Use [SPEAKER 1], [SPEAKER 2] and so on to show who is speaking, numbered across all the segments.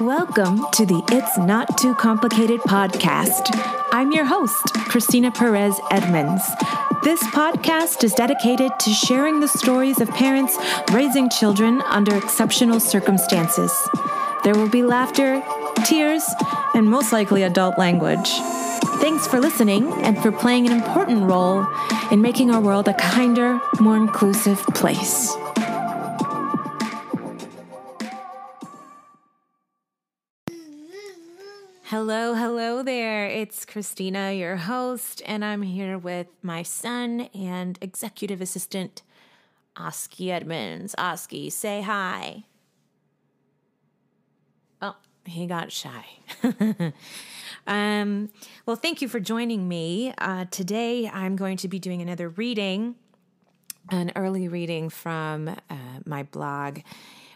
[SPEAKER 1] Welcome to the It's Not Too Complicated podcast. I'm your host, Christina Perez Edmonds. This podcast is dedicated to sharing the stories of parents raising children under exceptional circumstances. There will be laughter, tears, and most likely adult language. Thanks for listening and for playing an important role in making our world a kinder, more inclusive place. Hello, hello there. It's Christina, your host, and I'm here with my son and executive assistant, Oski Edmonds. Oski, say hi. Oh, he got shy. um, well, thank you for joining me. Uh, today, I'm going to be doing another reading, an early reading from uh, my blog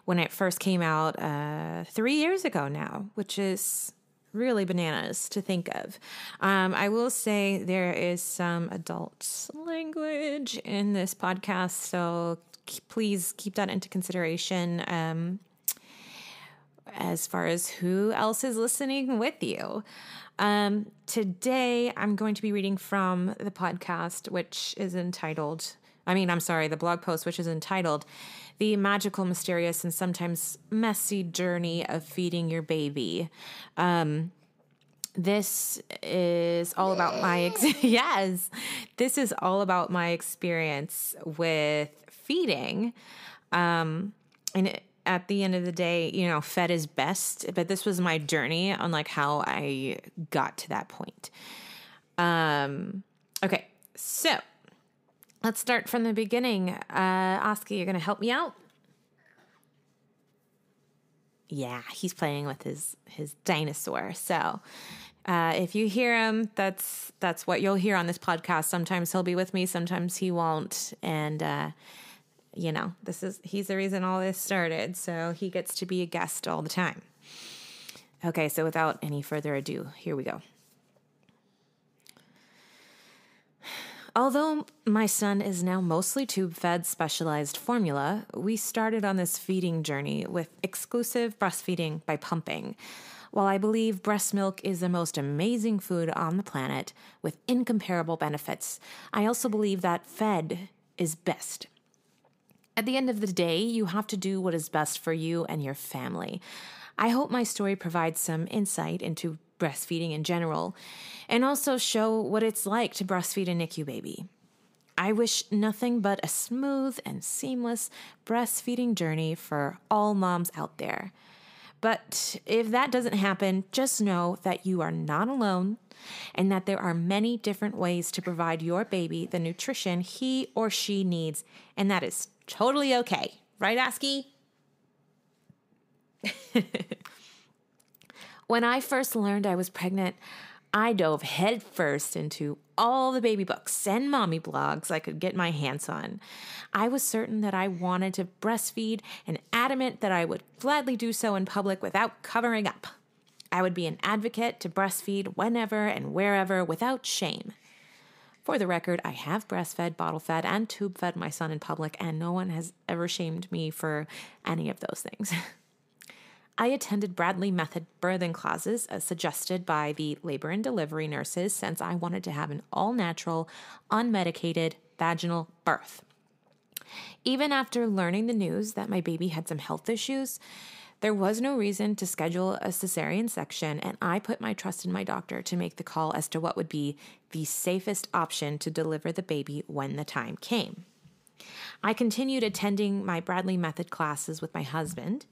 [SPEAKER 1] when it first came out uh, three years ago now, which is really bananas to think of. Um, I will say there is some adult language in this podcast, so please keep that into consideration um, as far as who else is listening with you. Um, today, I'm going to be reading from the podcast, which is entitled, I mean, I'm sorry, the blog post, which is entitled The Magical, Mysterious, and Sometimes Messy Journey of Feeding Your Baby. Um, this is all about my ex- yes this is all about my experience with feeding um and at the end of the day you know fed is best but this was my journey on like how i got to that point um okay so let's start from the beginning uh Oski you're gonna help me out yeah, he's playing with his his dinosaur. So uh, if you hear him, that's that's what you'll hear on this podcast. Sometimes he'll be with me, sometimes he won't, and uh, you know, this is he's the reason all this started. So he gets to be a guest all the time. Okay, so without any further ado, here we go. Although my son is now mostly tube fed specialized formula, we started on this feeding journey with exclusive breastfeeding by pumping. While I believe breast milk is the most amazing food on the planet with incomparable benefits, I also believe that fed is best. At the end of the day, you have to do what is best for you and your family. I hope my story provides some insight into breastfeeding in general, and also show what it's like to breastfeed a NICU baby. I wish nothing but a smooth and seamless breastfeeding journey for all moms out there. But if that doesn't happen, just know that you are not alone and that there are many different ways to provide your baby the nutrition he or she needs, and that is totally okay. Right, Oski? When I first learned I was pregnant, I dove headfirst into all the baby books and mommy blogs I could get my hands on. I was certain that I wanted to breastfeed and adamant that I would gladly do so in public without covering up. I would be an advocate to breastfeed whenever and wherever without shame. For the record, I have breastfed, bottle fed, and tube fed my son in public, and no one has ever shamed me for any of those things. I attended Bradley Method birthing classes as suggested by the labor and delivery nurses since I wanted to have an all natural, unmedicated vaginal birth. Even after learning the news that my baby had some health issues, there was no reason to schedule a cesarean section, and I put my trust in my doctor to make the call as to what would be the safest option to deliver the baby when the time came. I continued attending my Bradley Method classes with my husband,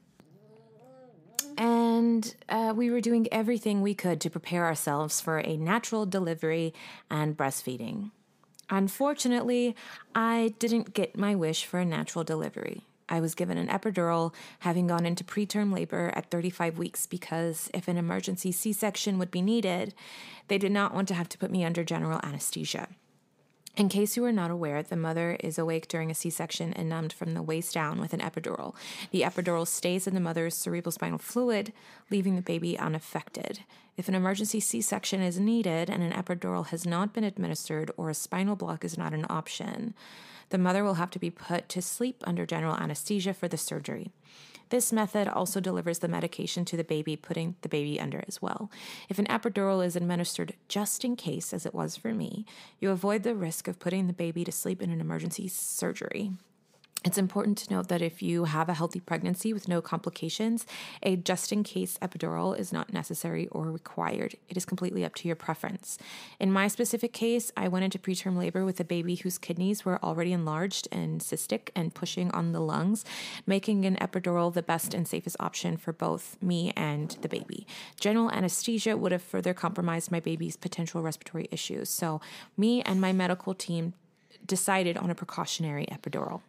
[SPEAKER 1] and uh, we were doing everything we could to prepare ourselves for a natural delivery and breastfeeding. Unfortunately, I didn't get my wish for a natural delivery. I was given an epidural, having gone into preterm labor at 35 weeks because if an emergency C section would be needed, they did not want to have to put me under general anesthesia. In case you are not aware, the mother is awake during a C section and numbed from the waist down with an epidural. The epidural stays in the mother's cerebrospinal fluid, leaving the baby unaffected. If an emergency C section is needed and an epidural has not been administered or a spinal block is not an option, the mother will have to be put to sleep under general anesthesia for the surgery. This method also delivers the medication to the baby, putting the baby under as well. If an epidural is administered just in case, as it was for me, you avoid the risk of putting the baby to sleep in an emergency surgery. It's important to note that if you have a healthy pregnancy with no complications, a just in case epidural is not necessary or required. It is completely up to your preference. In my specific case, I went into preterm labor with a baby whose kidneys were already enlarged and cystic and pushing on the lungs, making an epidural the best and safest option for both me and the baby. General anesthesia would have further compromised my baby's potential respiratory issues. So, me and my medical team decided on a precautionary epidural.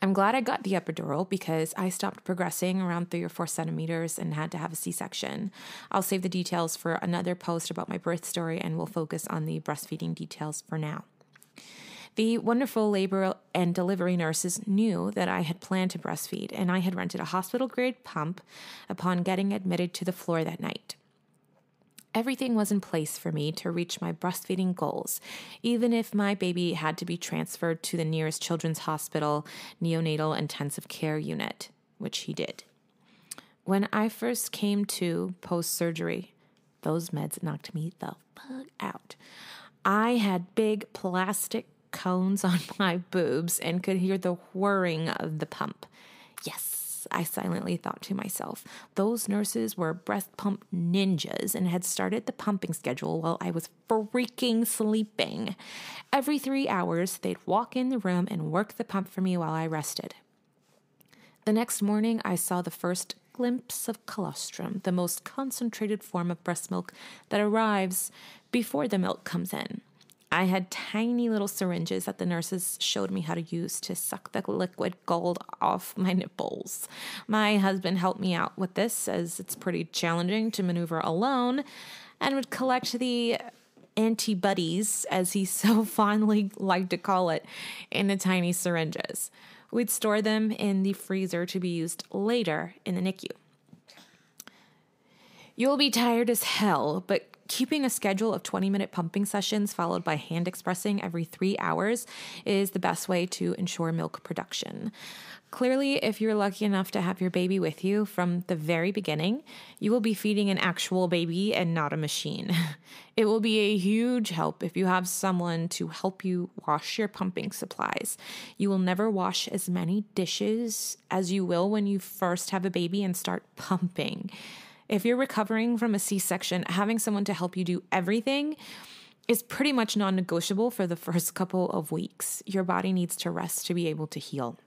[SPEAKER 1] I'm glad I got the epidural because I stopped progressing around three or four centimeters and had to have a C section. I'll save the details for another post about my birth story and we'll focus on the breastfeeding details for now. The wonderful labor and delivery nurses knew that I had planned to breastfeed, and I had rented a hospital grade pump upon getting admitted to the floor that night. Everything was in place for me to reach my breastfeeding goals, even if my baby had to be transferred to the nearest children's hospital neonatal intensive care unit, which he did. When I first came to post surgery, those meds knocked me the fuck out. I had big plastic cones on my boobs and could hear the whirring of the pump. Yes, I silently thought to myself. Those nurses were breast pump ninjas and had started the pumping schedule while I was freaking sleeping. Every three hours, they'd walk in the room and work the pump for me while I rested. The next morning, I saw the first glimpse of colostrum, the most concentrated form of breast milk that arrives before the milk comes in. I had tiny little syringes that the nurses showed me how to use to suck the liquid gold off my nipples. My husband helped me out with this as it's pretty challenging to maneuver alone and would collect the antibodies, as he so fondly liked to call it, in the tiny syringes. We'd store them in the freezer to be used later in the NICU. You'll be tired as hell, but keeping a schedule of 20 minute pumping sessions followed by hand expressing every three hours is the best way to ensure milk production. Clearly, if you're lucky enough to have your baby with you from the very beginning, you will be feeding an actual baby and not a machine. It will be a huge help if you have someone to help you wash your pumping supplies. You will never wash as many dishes as you will when you first have a baby and start pumping. If you're recovering from a C section, having someone to help you do everything is pretty much non negotiable for the first couple of weeks. Your body needs to rest to be able to heal.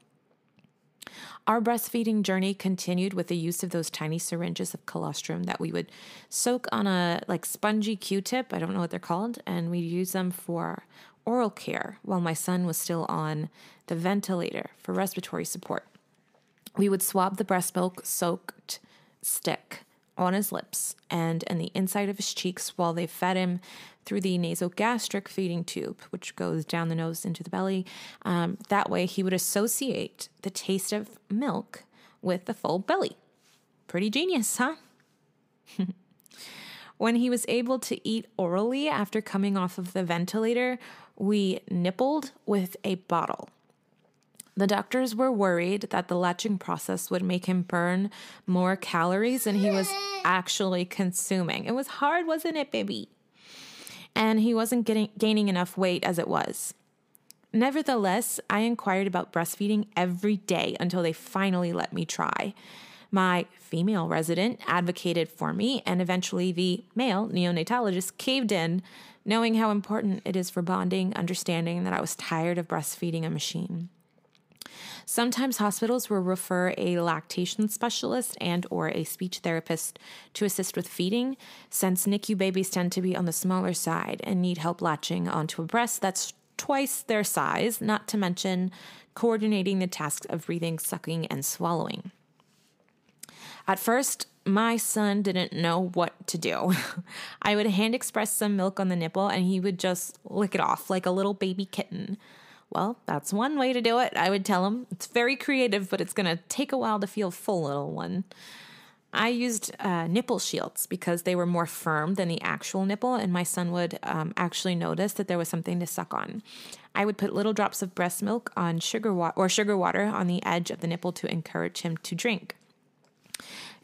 [SPEAKER 1] Our breastfeeding journey continued with the use of those tiny syringes of colostrum that we would soak on a like spongy Q-tip, I don't know what they're called, and we'd use them for oral care while my son was still on the ventilator for respiratory support. We would swab the breast milk soaked stick on his lips and in the inside of his cheeks while they fed him through the nasogastric feeding tube, which goes down the nose into the belly. Um, that way, he would associate the taste of milk with the full belly. Pretty genius, huh? when he was able to eat orally after coming off of the ventilator, we nippled with a bottle. The doctors were worried that the latching process would make him burn more calories than he was actually consuming. It was hard, wasn't it, baby? And he wasn't getting gaining enough weight as it was. Nevertheless, I inquired about breastfeeding every day until they finally let me try. My female resident advocated for me, and eventually the male neonatologist caved in, knowing how important it is for bonding, understanding that I was tired of breastfeeding a machine. Sometimes hospitals will refer a lactation specialist and or a speech therapist to assist with feeding since NICU babies tend to be on the smaller side and need help latching onto a breast that's twice their size, not to mention coordinating the tasks of breathing, sucking, and swallowing. At first, my son didn't know what to do. I would hand express some milk on the nipple and he would just lick it off like a little baby kitten. Well, that's one way to do it. I would tell him it's very creative, but it's going to take a while to feel full, little one. I used uh, nipple shields because they were more firm than the actual nipple, and my son would um, actually notice that there was something to suck on. I would put little drops of breast milk on sugar wa- or sugar water on the edge of the nipple to encourage him to drink.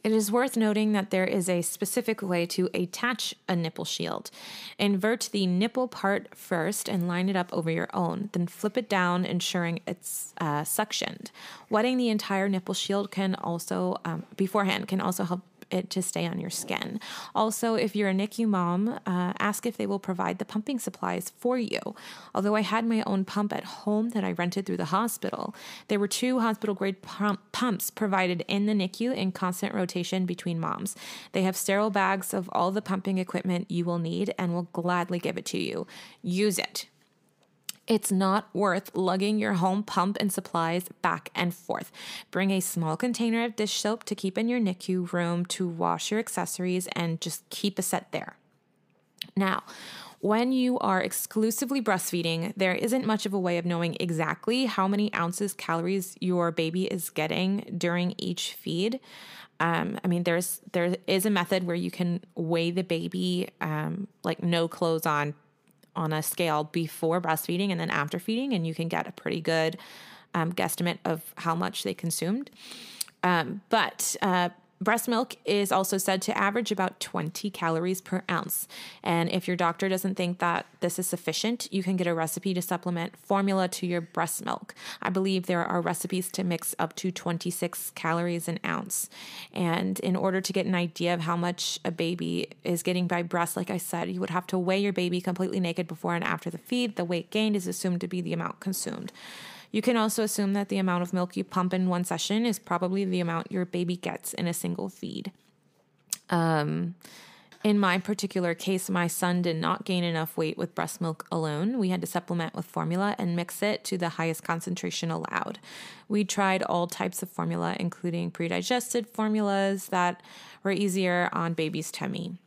[SPEAKER 1] It is worth noting that there is a specific way to attach a nipple shield. Invert the nipple part first and line it up over your own, then flip it down, ensuring it's uh, suctioned. Wetting the entire nipple shield can also, um, beforehand, can also help it to stay on your skin. Also, if you're a NICU mom, uh, ask if they will provide the pumping supplies for you. Although I had my own pump at home that I rented through the hospital, there were two hospital grade pump- pumps provided in the NICU in constant rotation between moms. They have sterile bags of all the pumping equipment you will need and will gladly give it to you. Use it. It's not worth lugging your home pump and supplies back and forth. Bring a small container of dish soap to keep in your NICU room to wash your accessories and just keep a set there. Now, when you are exclusively breastfeeding, there isn't much of a way of knowing exactly how many ounces calories your baby is getting during each feed. Um, I mean, there's there is a method where you can weigh the baby, um, like no clothes on, on a scale before breastfeeding and then after feeding, and you can get a pretty good um, guesstimate of how much they consumed. Um, but uh, breast milk is also said to average about 20 calories per ounce. And if your doctor doesn't think that this is sufficient, you can get a recipe to supplement formula to your breast milk. I believe there are recipes to mix up to 26 calories an ounce. And in order to get an idea of how much a baby is getting by breast, like I said, you would have to weigh your baby completely naked before and after the feed. The weight gained is assumed to be the amount consumed. You can also assume that the amount of milk you pump in one session is probably the amount your baby gets in a single feed. Um, in my particular case, my son did not gain enough weight with breast milk alone. We had to supplement with formula and mix it to the highest concentration allowed. We tried all types of formula, including pre-digested formulas that were easier on baby's tummy.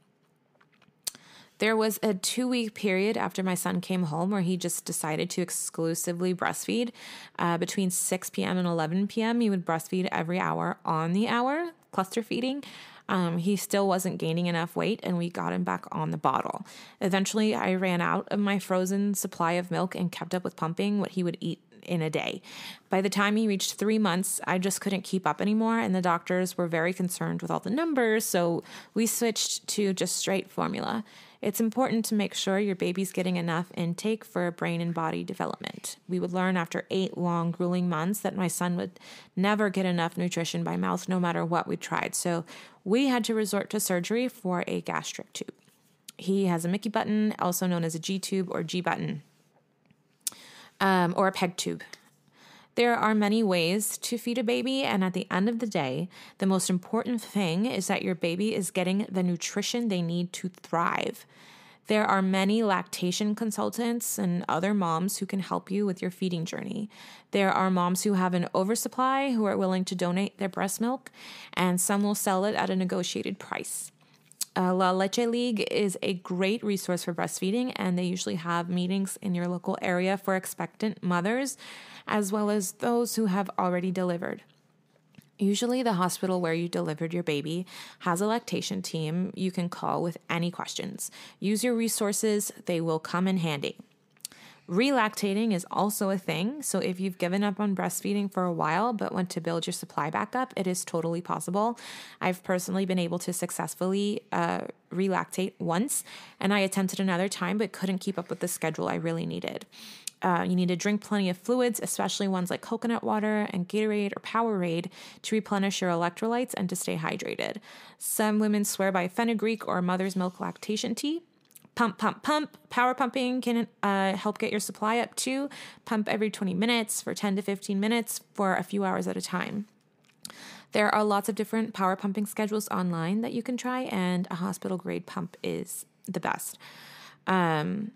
[SPEAKER 1] There was a two week period after my son came home where he just decided to exclusively breastfeed. Uh, between 6 p.m. and 11 p.m., he would breastfeed every hour on the hour, cluster feeding. Um, he still wasn't gaining enough weight, and we got him back on the bottle. Eventually, I ran out of my frozen supply of milk and kept up with pumping what he would eat in a day. By the time he reached three months, I just couldn't keep up anymore, and the doctors were very concerned with all the numbers, so we switched to just straight formula. It's important to make sure your baby's getting enough intake for brain and body development. We would learn after eight long, grueling months that my son would never get enough nutrition by mouth no matter what we tried, so we had to resort to surgery for a gastric tube. He has a Mickey button, also known as a G tube or G button, um, or a peg tube. There are many ways to feed a baby, and at the end of the day, the most important thing is that your baby is getting the nutrition they need to thrive. There are many lactation consultants and other moms who can help you with your feeding journey. There are moms who have an oversupply who are willing to donate their breast milk, and some will sell it at a negotiated price. Uh, La Leche League is a great resource for breastfeeding, and they usually have meetings in your local area for expectant mothers as well as those who have already delivered. Usually, the hospital where you delivered your baby has a lactation team you can call with any questions. Use your resources, they will come in handy. Relactating is also a thing, so if you've given up on breastfeeding for a while but want to build your supply back up, it is totally possible. I've personally been able to successfully uh, relactate once, and I attempted another time but couldn't keep up with the schedule I really needed. Uh, you need to drink plenty of fluids, especially ones like coconut water and Gatorade or Powerade, to replenish your electrolytes and to stay hydrated. Some women swear by fenugreek or mother's milk lactation tea. Pump, pump, pump. Power pumping can uh, help get your supply up too. Pump every 20 minutes for 10 to 15 minutes for a few hours at a time. There are lots of different power pumping schedules online that you can try, and a hospital grade pump is the best. Um,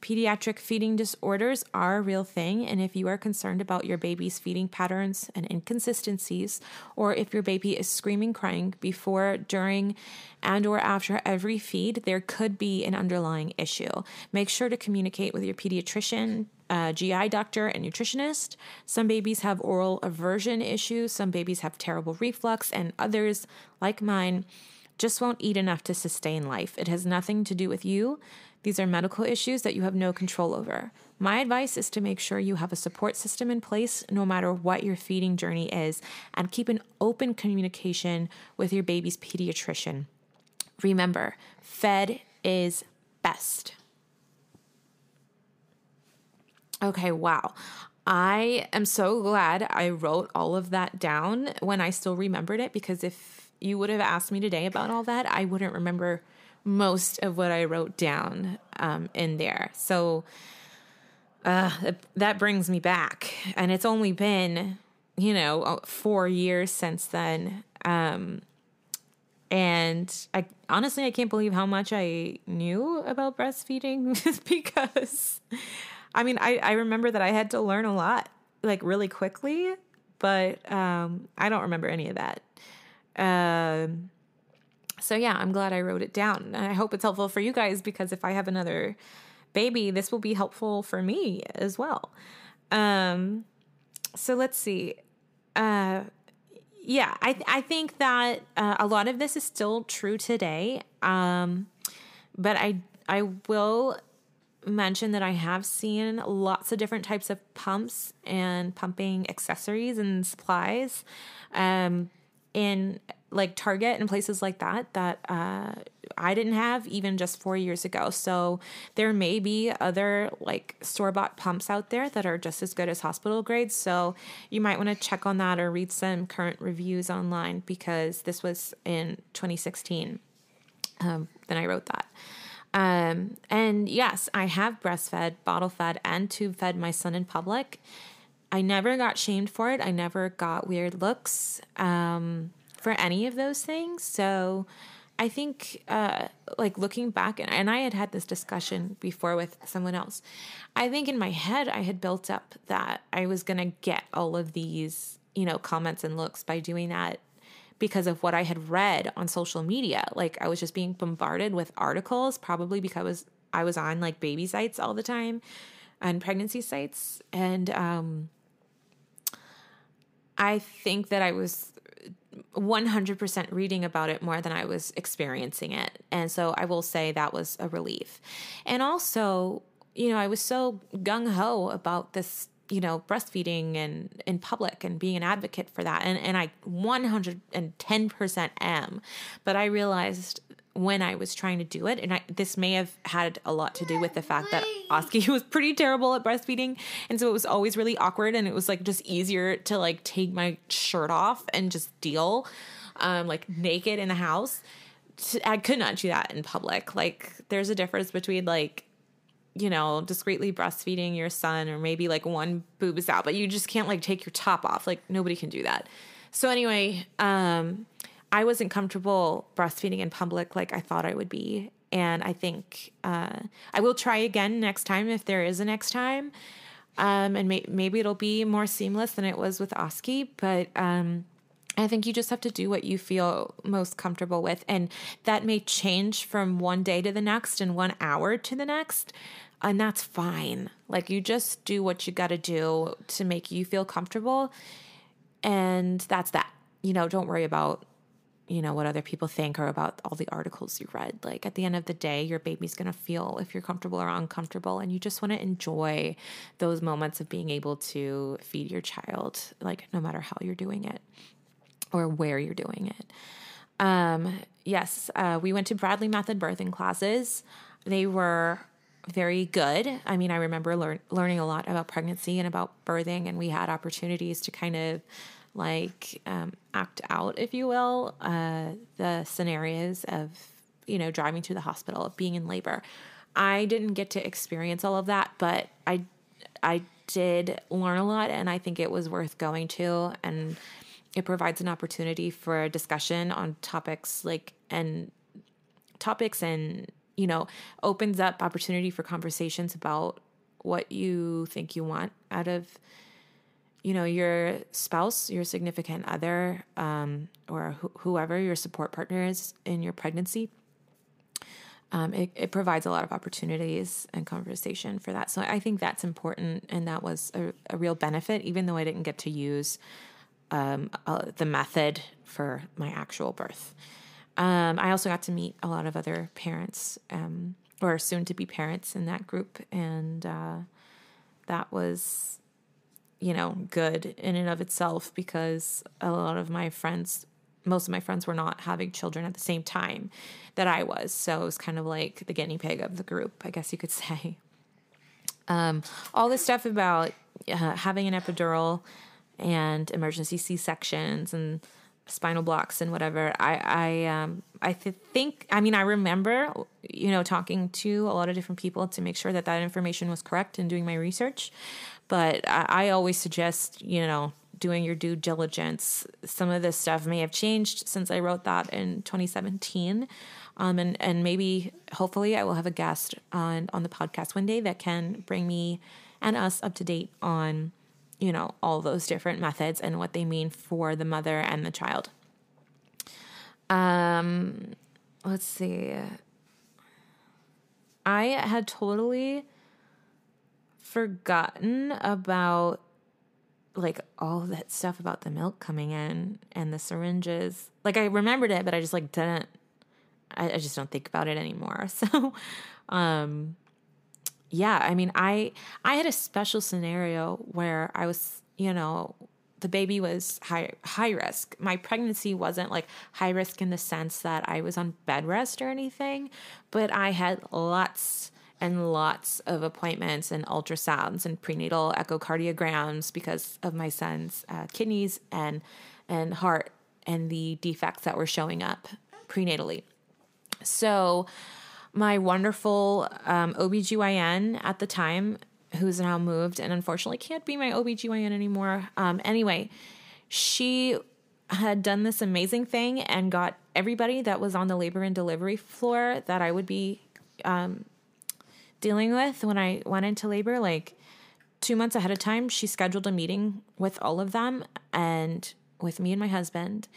[SPEAKER 1] Pediatric feeding disorders are a real thing, and if you are concerned about your baby's feeding patterns and inconsistencies, or if your baby is screaming, crying before, during, and or after every feed, there could be an underlying issue. Make sure to communicate with your pediatrician uh, a GI doctor and nutritionist. Some babies have oral aversion issues. Some babies have terrible reflux, and others, like mine, just won't eat enough to sustain life. It has nothing to do with you. These are medical issues that you have no control over. My advice is to make sure you have a support system in place no matter what your feeding journey is and keep an open communication with your baby's pediatrician. Remember, fed is best. Okay, wow. I am so glad I wrote all of that down when I still remembered it because if you would have asked me today about all that, I wouldn't remember most of what I wrote down um, in there. So uh, that brings me back. And it's only been, you know, uh, four years since then. Um, and I honestly, I can't believe how much I knew about breastfeeding because I mean, I, I remember that I had to learn a lot, like really quickly, but um, I don't remember any of that. Um, so yeah, I'm glad I wrote it down. I hope it's helpful for you guys because if I have another baby, this will be helpful for me as well. Um, so let's see. Uh, yeah, I I think that uh, a lot of this is still true today. Um, but I I will mention that I have seen lots of different types of pumps and pumping accessories and supplies um, in like Target and places like that that uh, I didn't have even just four years ago. So there may be other like store bought pumps out there that are just as good as hospital grades. So you might want to check on that or read some current reviews online because this was in 2016. Um, then I wrote that. Um, and yes, I have breastfed, bottle fed, and tube fed my son in public. I never got shamed for it. I never got weird looks um, for any of those things. So I think, uh, like looking back, and, and I had had this discussion before with someone else. I think in my head, I had built up that I was going to get all of these, you know, comments and looks by doing that because of what I had read on social media. Like I was just being bombarded with articles, probably because I was on like baby sites all the time and pregnancy sites. And um, I think that I was 100% reading about it more than I was experiencing it. And so I will say that was a relief. And also, you know, I was so gung ho about this you know, breastfeeding and in public and being an advocate for that. And and I 110% am. But I realized when I was trying to do it, and I, this may have had a lot to do with the fact that Oski was pretty terrible at breastfeeding, and so it was always really awkward, and it was like just easier to like take my shirt off and just deal, um, like naked in the house. I could not do that in public. Like, there's a difference between like you know, discreetly breastfeeding your son, or maybe like one boob is out, but you just can't like take your top off. Like nobody can do that. So anyway, um, I wasn't comfortable breastfeeding in public like I thought I would be, and I think uh, I will try again next time if there is a next time, um, and may- maybe it'll be more seamless than it was with Oski, but. Um, I think you just have to do what you feel most comfortable with. And that may change from one day to the next and one hour to the next. And that's fine. Like you just do what you got to do to make you feel comfortable. And that's that. You know, don't worry about, you know, what other people think or about all the articles you read. Like at the end of the day, your baby's going to feel if you're comfortable or uncomfortable. And you just want to enjoy those moments of being able to feed your child, like no matter how you're doing it or where you're doing it. Um, yes, uh, we went to Bradley Method birthing classes. They were very good. I mean, I remember lear- learning a lot about pregnancy and about birthing, and we had opportunities to kind of like um, act out, if you will, uh, the scenarios of you know driving to the hospital, of being in labor. I didn't get to experience all of that, but I I did learn a lot, and I think it was worth going to and it provides an opportunity for discussion on topics like and topics and you know opens up opportunity for conversations about what you think you want out of you know your spouse your significant other um, or wh- whoever your support partner is in your pregnancy um, it, it, provides a lot of opportunities and conversation for that. So I think that's important, and that was a, a real benefit, even though I didn't get to use um, uh, the method for my actual birth. Um, I also got to meet a lot of other parents um, or soon to be parents in that group, and uh, that was, you know, good in and of itself because a lot of my friends most of my friends were not having children at the same time that I was. So it was kind of like the guinea pig of the group, I guess you could say. Um, all this stuff about uh, having an epidural and emergency C sections and spinal blocks and whatever. I I um I th- think I mean I remember you know talking to a lot of different people to make sure that that information was correct and doing my research, but I, I always suggest you know doing your due diligence. Some of this stuff may have changed since I wrote that in 2017. Um, and, and maybe, hopefully, I will have a guest on, on the podcast one day that can bring me and us up to date on, you know, all those different methods and what they mean for the mother and the child. Um, let's see. I had totally forgotten about like all that stuff about the milk coming in and the syringes. Like I remembered it, but I just like didn't. I, I just don't think about it anymore. So, um, yeah. I mean, I I had a special scenario where I was, you know, the baby was high high risk. My pregnancy wasn't like high risk in the sense that I was on bed rest or anything, but I had lots and lots of appointments and ultrasounds and prenatal echocardiograms because of my son's uh, kidneys and and heart and the defects that were showing up prenatally. So my wonderful um, OBGYN at the time, who's now moved and unfortunately can't be my OBGYN anymore. Um, anyway, she had done this amazing thing and got everybody that was on the labor and delivery floor that I would be um, dealing with when I went into labor, like two months ahead of time, she scheduled a meeting with all of them and with me and my husband.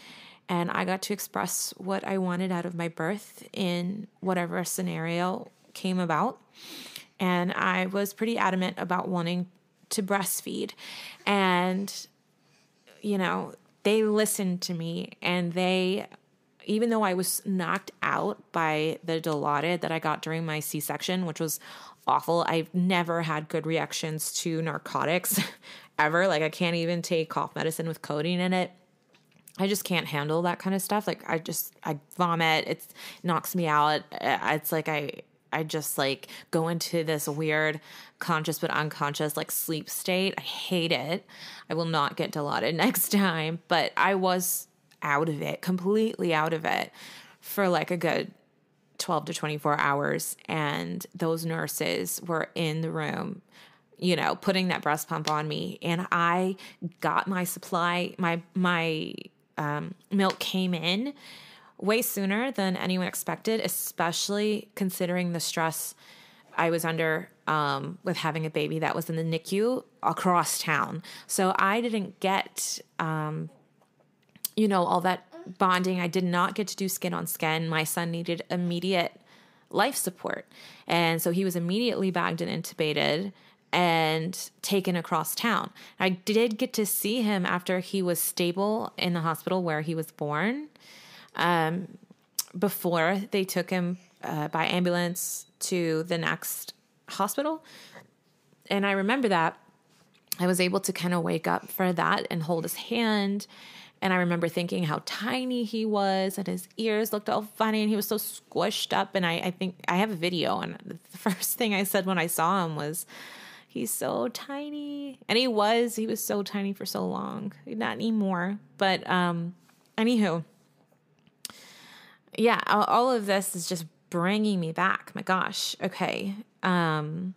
[SPEAKER 1] And I got to express what I wanted out of my birth in whatever scenario came about. And I was pretty adamant about wanting to breastfeed. And, you know, they listened to me and they even though I was knocked out by the Dilaudid that I got during my C section, which was awful, I've never had good reactions to narcotics ever. Like, I can't even take cough medicine with codeine in it. I just can't handle that kind of stuff. Like, I just, I vomit. It knocks me out. Uh, it's like I, I just like go into this weird conscious but unconscious like sleep state. I hate it. I will not get Dilaudid next time. But I was out of it, completely out of it for like a good 12 to 24 hours. And those nurses were in the room, you know, putting that breast pump on me. And I got my supply, my, my, um, milk came in way sooner than anyone expected, especially considering the stress I was under um, with having a baby that was in the NICU across town. So I didn't get um, you know, all that bonding. I did not get to do skin on skin. My son needed immediate life support. And so he was immediately bagged and intubated and taken across town. I did get to see him after he was stable in the hospital where he was born. Um, before they took him uh, by ambulance to the next hospital. And I remember that I was able to kind of wake up for that and hold his hand and I remember thinking how tiny he was and his ears looked all funny and he was so squished up. And I, I think I have a video. And the first thing I said when I saw him was, he's so tiny. And he was, he was so tiny for so long. Not anymore. But, um, anywho, yeah, all of this is just bringing me back. My gosh. Okay. Um,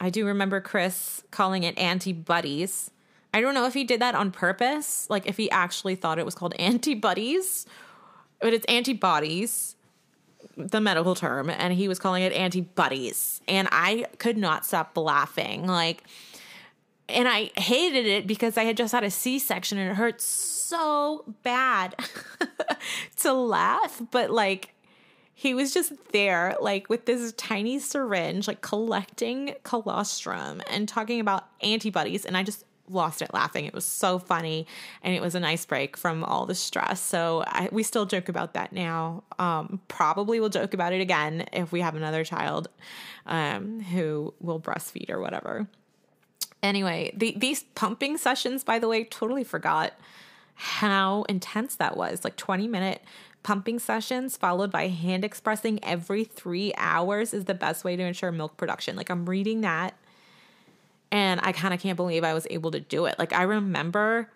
[SPEAKER 1] I do remember Chris calling it antibodies I don't know if he did that on purpose, like if he actually thought it was called antibodies, but it's antibodies, the medical term, and he was calling it antibodies. And I could not stop laughing. Like, and I hated it because I had just had a C section and it hurt so bad to laugh, but like, he was just there, like with this tiny syringe, like collecting colostrum and talking about antibodies. And I just lost it laughing. It was so funny, and it was a nice break from all the stress. So I, we still joke about that now. Um, probably will joke about it again if we have another child um, who will breastfeed or whatever. Anyway, the, these pumping sessions, by the way, totally forgot how intense that was. Like 20 minute pumping sessions followed by hand expressing every three hours is the best way to ensure milk production. Like I'm reading that and I kind of can't believe I was able to do it. Like, I remember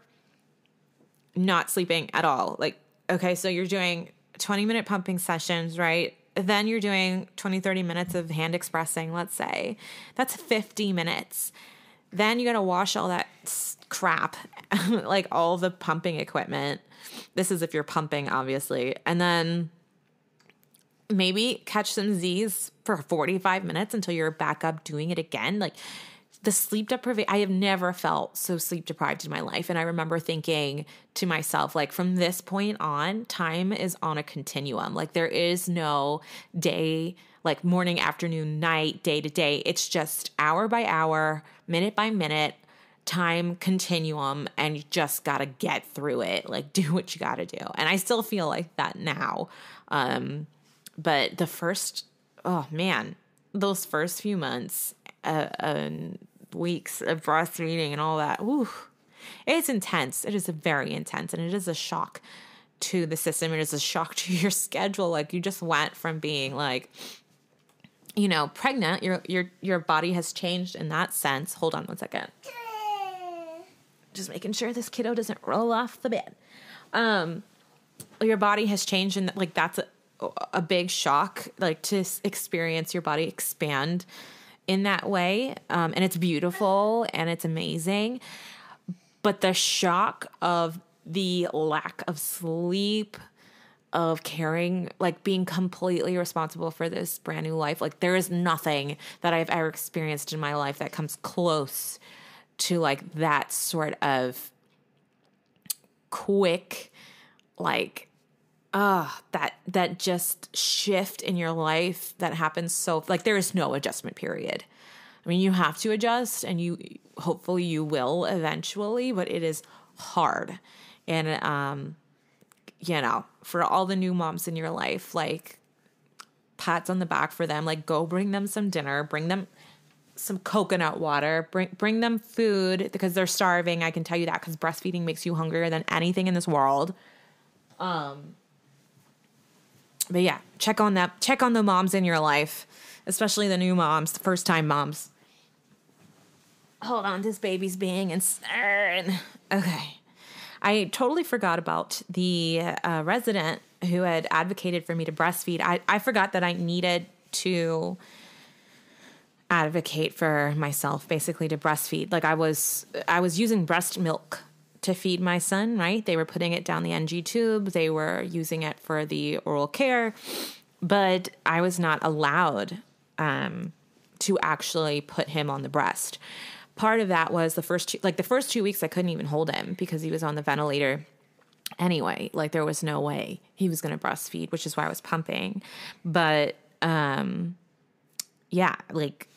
[SPEAKER 1] not sleeping at all. Like, okay, so you're doing 20 minute pumping sessions, right? Then you're doing 20, 30 minutes of hand expressing, let's say. That's 50 minutes. Then you got to wash all that crap, like all the pumping equipment. This is if you're pumping, obviously. And then maybe catch some Z's for 45 minutes until you're back up doing it again. Like, the sleep deprivation, I have never felt so sleep deprived in my life. And I remember thinking to myself, like, from this point on, time is on a continuum. Like, there is no day, like morning, afternoon, night, day to day. It's just hour by hour, minute by minute, time continuum. And you just got to get through it. Like, do what you got to do. And I still feel like that now. Um, but the first, oh man, those first few months, uh, uh, weeks of breastfeeding and all that. Ooh, it's intense. It is very intense, and it is a shock to the system. It is a shock to your schedule. Like you just went from being like, you know, pregnant. Your your your body has changed in that sense. Hold on one second. Just making sure this kiddo doesn't roll off the bed. Um, your body has changed, and like that's a, a big shock. Like to experience your body expand in that way. Um, and it's beautiful and it's amazing. But the shock of the lack of sleep, of caring, like being completely responsible for this brand new life, like there is nothing that I've ever experienced in my life that comes close to like that sort of quick, like ah, that that just shift in your life that happens so like there is no adjustment period. I mean, you have to adjust and you hopefully you will eventually, but it is hard. And um you know, for all the new moms in your life, like pats on the back for them, like go bring them some dinner, bring them some coconut water, bring bring them food because they're starving. I can tell you that cuz breastfeeding makes you hungrier than anything in this world. Um but yeah, check on that. Check on the moms in your life, especially the new moms, the first time moms. Hold on, this baby's being insane. Okay. I totally forgot about the uh, resident who had advocated for me to breastfeed. I, I forgot that I needed to advocate for myself basically to breastfeed like i was i was using breast milk to feed my son, right? They were putting it down the NG tube, they were using it for the oral care, but I was not allowed um, to actually put him on the breast. Part of that was the first two, like the first two weeks, I couldn't even hold him because he was on the ventilator anyway. Like there was no way he was going to breastfeed, which is why I was pumping. But um, yeah, like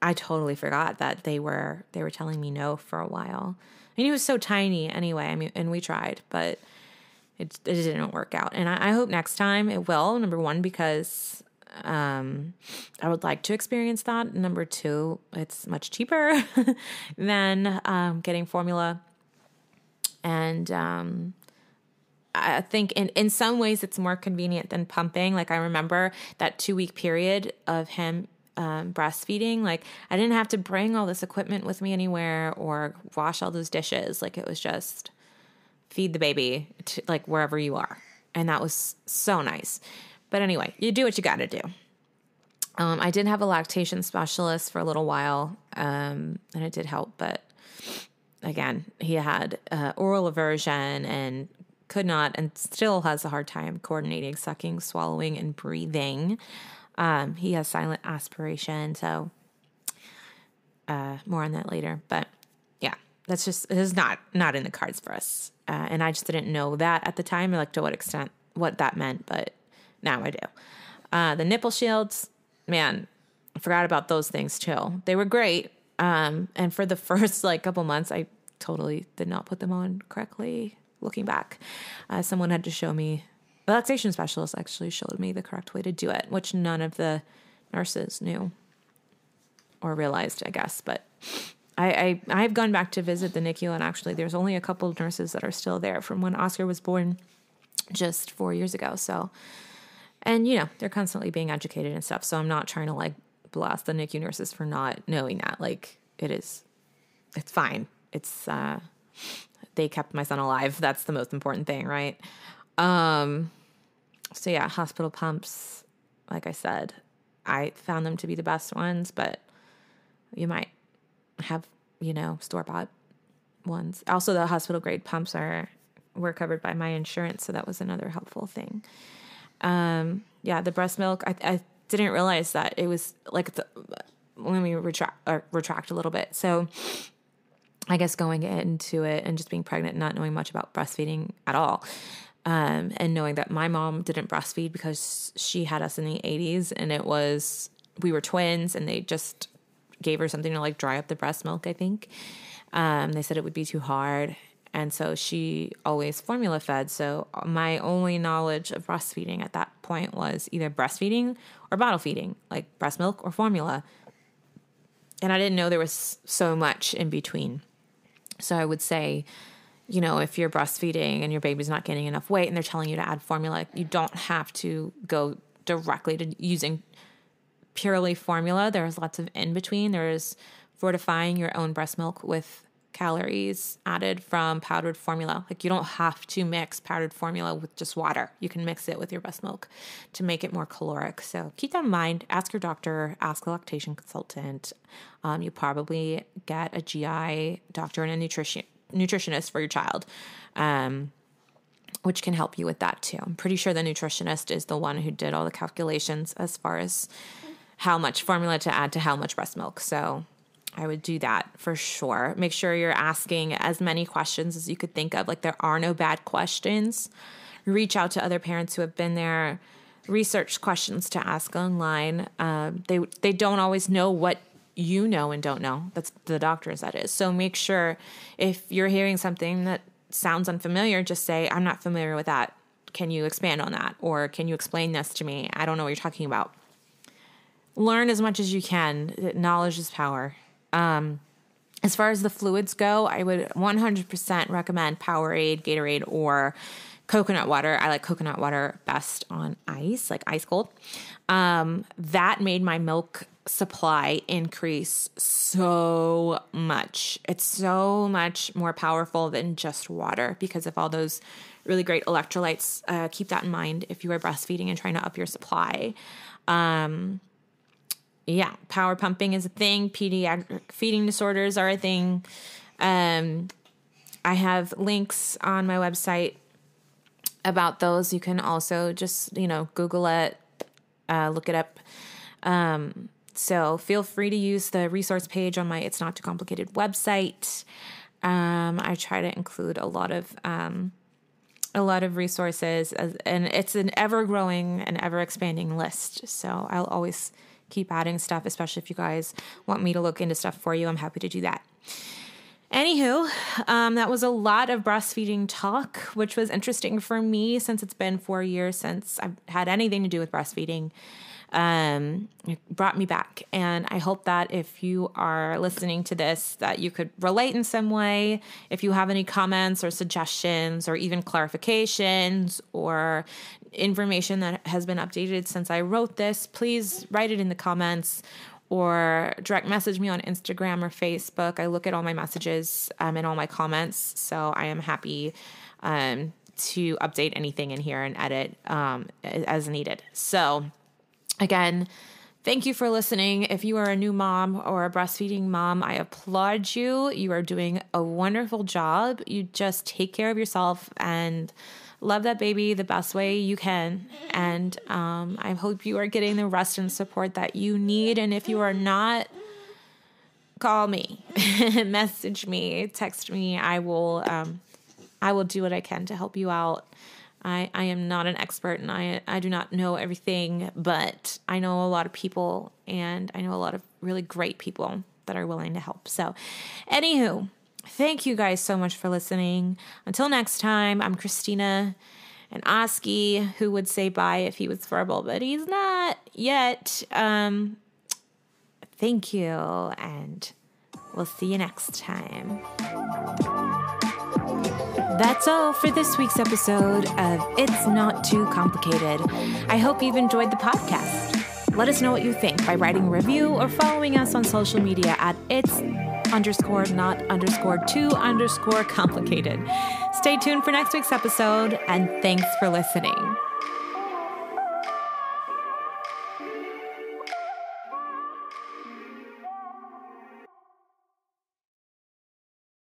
[SPEAKER 1] I totally forgot that they were they were telling me no for a while. And he was so tiny anyway. I mean, and we tried, but it, it didn't work out. And I, I hope next time it will. Number one, because um, I would like to experience that. Number two, it's much cheaper than um, getting formula. And um, I think in, in some ways it's more convenient than pumping. Like I remember that two week period of him um, breastfeeding, like I didn't have to bring all this equipment with me anywhere or wash all those dishes. Like it was just feed the baby to, like wherever you are. And that was so nice. But anyway, you do what you got to do. Um, I did have a lactation specialist for a little while, um, and it did help. But again, he had uh, oral aversion and could not, and still has a hard time coordinating sucking, swallowing, and breathing. Um, he has silent aspiration, so uh, more on that later. But yeah, that's just is not not in the cards for us, uh, and I just didn't know that at the time, like to what extent what that meant. But Now I do. Uh, the nipple shields, man, I forgot about those things too. They were great. Um, and for the first like couple months, I totally did not put them on correctly. Looking back, uh, someone had to show me. The lactation specialist actually showed me the correct way to do it, which none of the nurses knew or realized, I guess. But I, I I've gone back to visit the NICU, and actually, there's only a couple of nurses that are still there from when Oscar was born, just four years ago. So, and you know, they're constantly being educated and stuff. So I'm not trying to like blast the NICU nurses for not knowing that. Like it is, it's fine. It's uh, they kept my son alive. That's the most important thing, right? Um, so yeah, hospital pumps. Like I said, I found them to be the best ones, but you might have you know store bought ones. Also, the hospital grade pumps are were covered by my insurance, so that was another helpful thing. Um, yeah, the breast milk. I, I didn't realize that it was like the. Let me retract uh, retract a little bit. So I guess going into it and just being pregnant, not knowing much about breastfeeding at all, um, and knowing that my mom didn't breastfeed because she had us in the 80s and it was, we were twins and they just gave her something to like dry up the breast milk, I think. Um, they said it would be too hard. And so she always formula fed. So my only knowledge of breastfeeding at that point was either breastfeeding or bottle feeding, like breast milk or formula. And I didn't know there was so much in between. So I would say, you know, if you're breastfeeding and your baby's not getting enough weight and they're telling you to add formula, you don't have to go directly to using purely formula. There's lots of in between. There's fortifying your own breast milk with calories added from powdered formula. Like you don't have to mix powdered formula with just water. You can mix it with your breast milk to make it more caloric. So keep that in mind. Ask your doctor, ask a lactation consultant. Um, you probably get a GI doctor and a nutrition nutritionist for your child. Um, which can help you with that too. I'm pretty sure the nutritionist is the one who did all the calculations as far as how much formula to add to how much breast milk. So I would do that for sure. Make sure you're asking as many questions as you could think of. Like there are no bad questions. Reach out to other parents who have been there. Research questions to ask online. Um, they they don't always know what you know and don't know. That's the doctors that is. So make sure if you're hearing something that sounds unfamiliar, just say I'm not familiar with that. Can you expand on that, or can you explain this to me? I don't know what you're talking about. Learn as much as you can. Knowledge is power. Um, as far as the fluids go, I would 100% recommend Powerade, Gatorade, or coconut water. I like coconut water best on ice, like ice cold. Um, that made my milk supply increase so much. It's so much more powerful than just water because of all those really great electrolytes. Uh, keep that in mind if you are breastfeeding and trying to up your supply. Um, yeah, power pumping is a thing. Pediatric feeding disorders are a thing. Um, I have links on my website about those. You can also just, you know, Google it, uh, look it up. Um, so feel free to use the resource page on my It's Not Too Complicated website. Um, I try to include a lot of um, a lot of resources, as, and it's an ever growing and ever expanding list. So I'll always keep adding stuff, especially if you guys want me to look into stuff for you. I'm happy to do that. Anywho, um, that was a lot of breastfeeding talk, which was interesting for me since it's been four years since I've had anything to do with breastfeeding um, it brought me back. And I hope that if you are listening to this, that you could relate in some way. If you have any comments or suggestions or even clarifications or information that has been updated since I wrote this, please write it in the comments or direct message me on Instagram or Facebook. I look at all my messages um, and all my comments. So I am happy um, to update anything in here and edit um, as needed. So, Again, thank you for listening. If you are a new mom or a breastfeeding mom, I applaud you. You are doing a wonderful job. You just take care of yourself and love that baby the best way you can. And um, I hope you are getting the rest and support that you need. And if you are not, call me, message me, text me. I will. Um, I will do what I can to help you out. I, I am not an expert and I, I do not know everything, but I know a lot of people and I know a lot of really great people that are willing to help. So, anywho, thank you guys so much for listening. Until next time, I'm Christina and Oski, who would say bye if he was verbal, but he's not yet. Um, thank you, and we'll see you next time. That's all for this week's episode of It's Not Too Complicated. I hope you've enjoyed the podcast. Let us know what you think by writing a review or following us on social media at It's underscore not underscore too underscore complicated. Stay tuned for next week's episode and thanks for listening.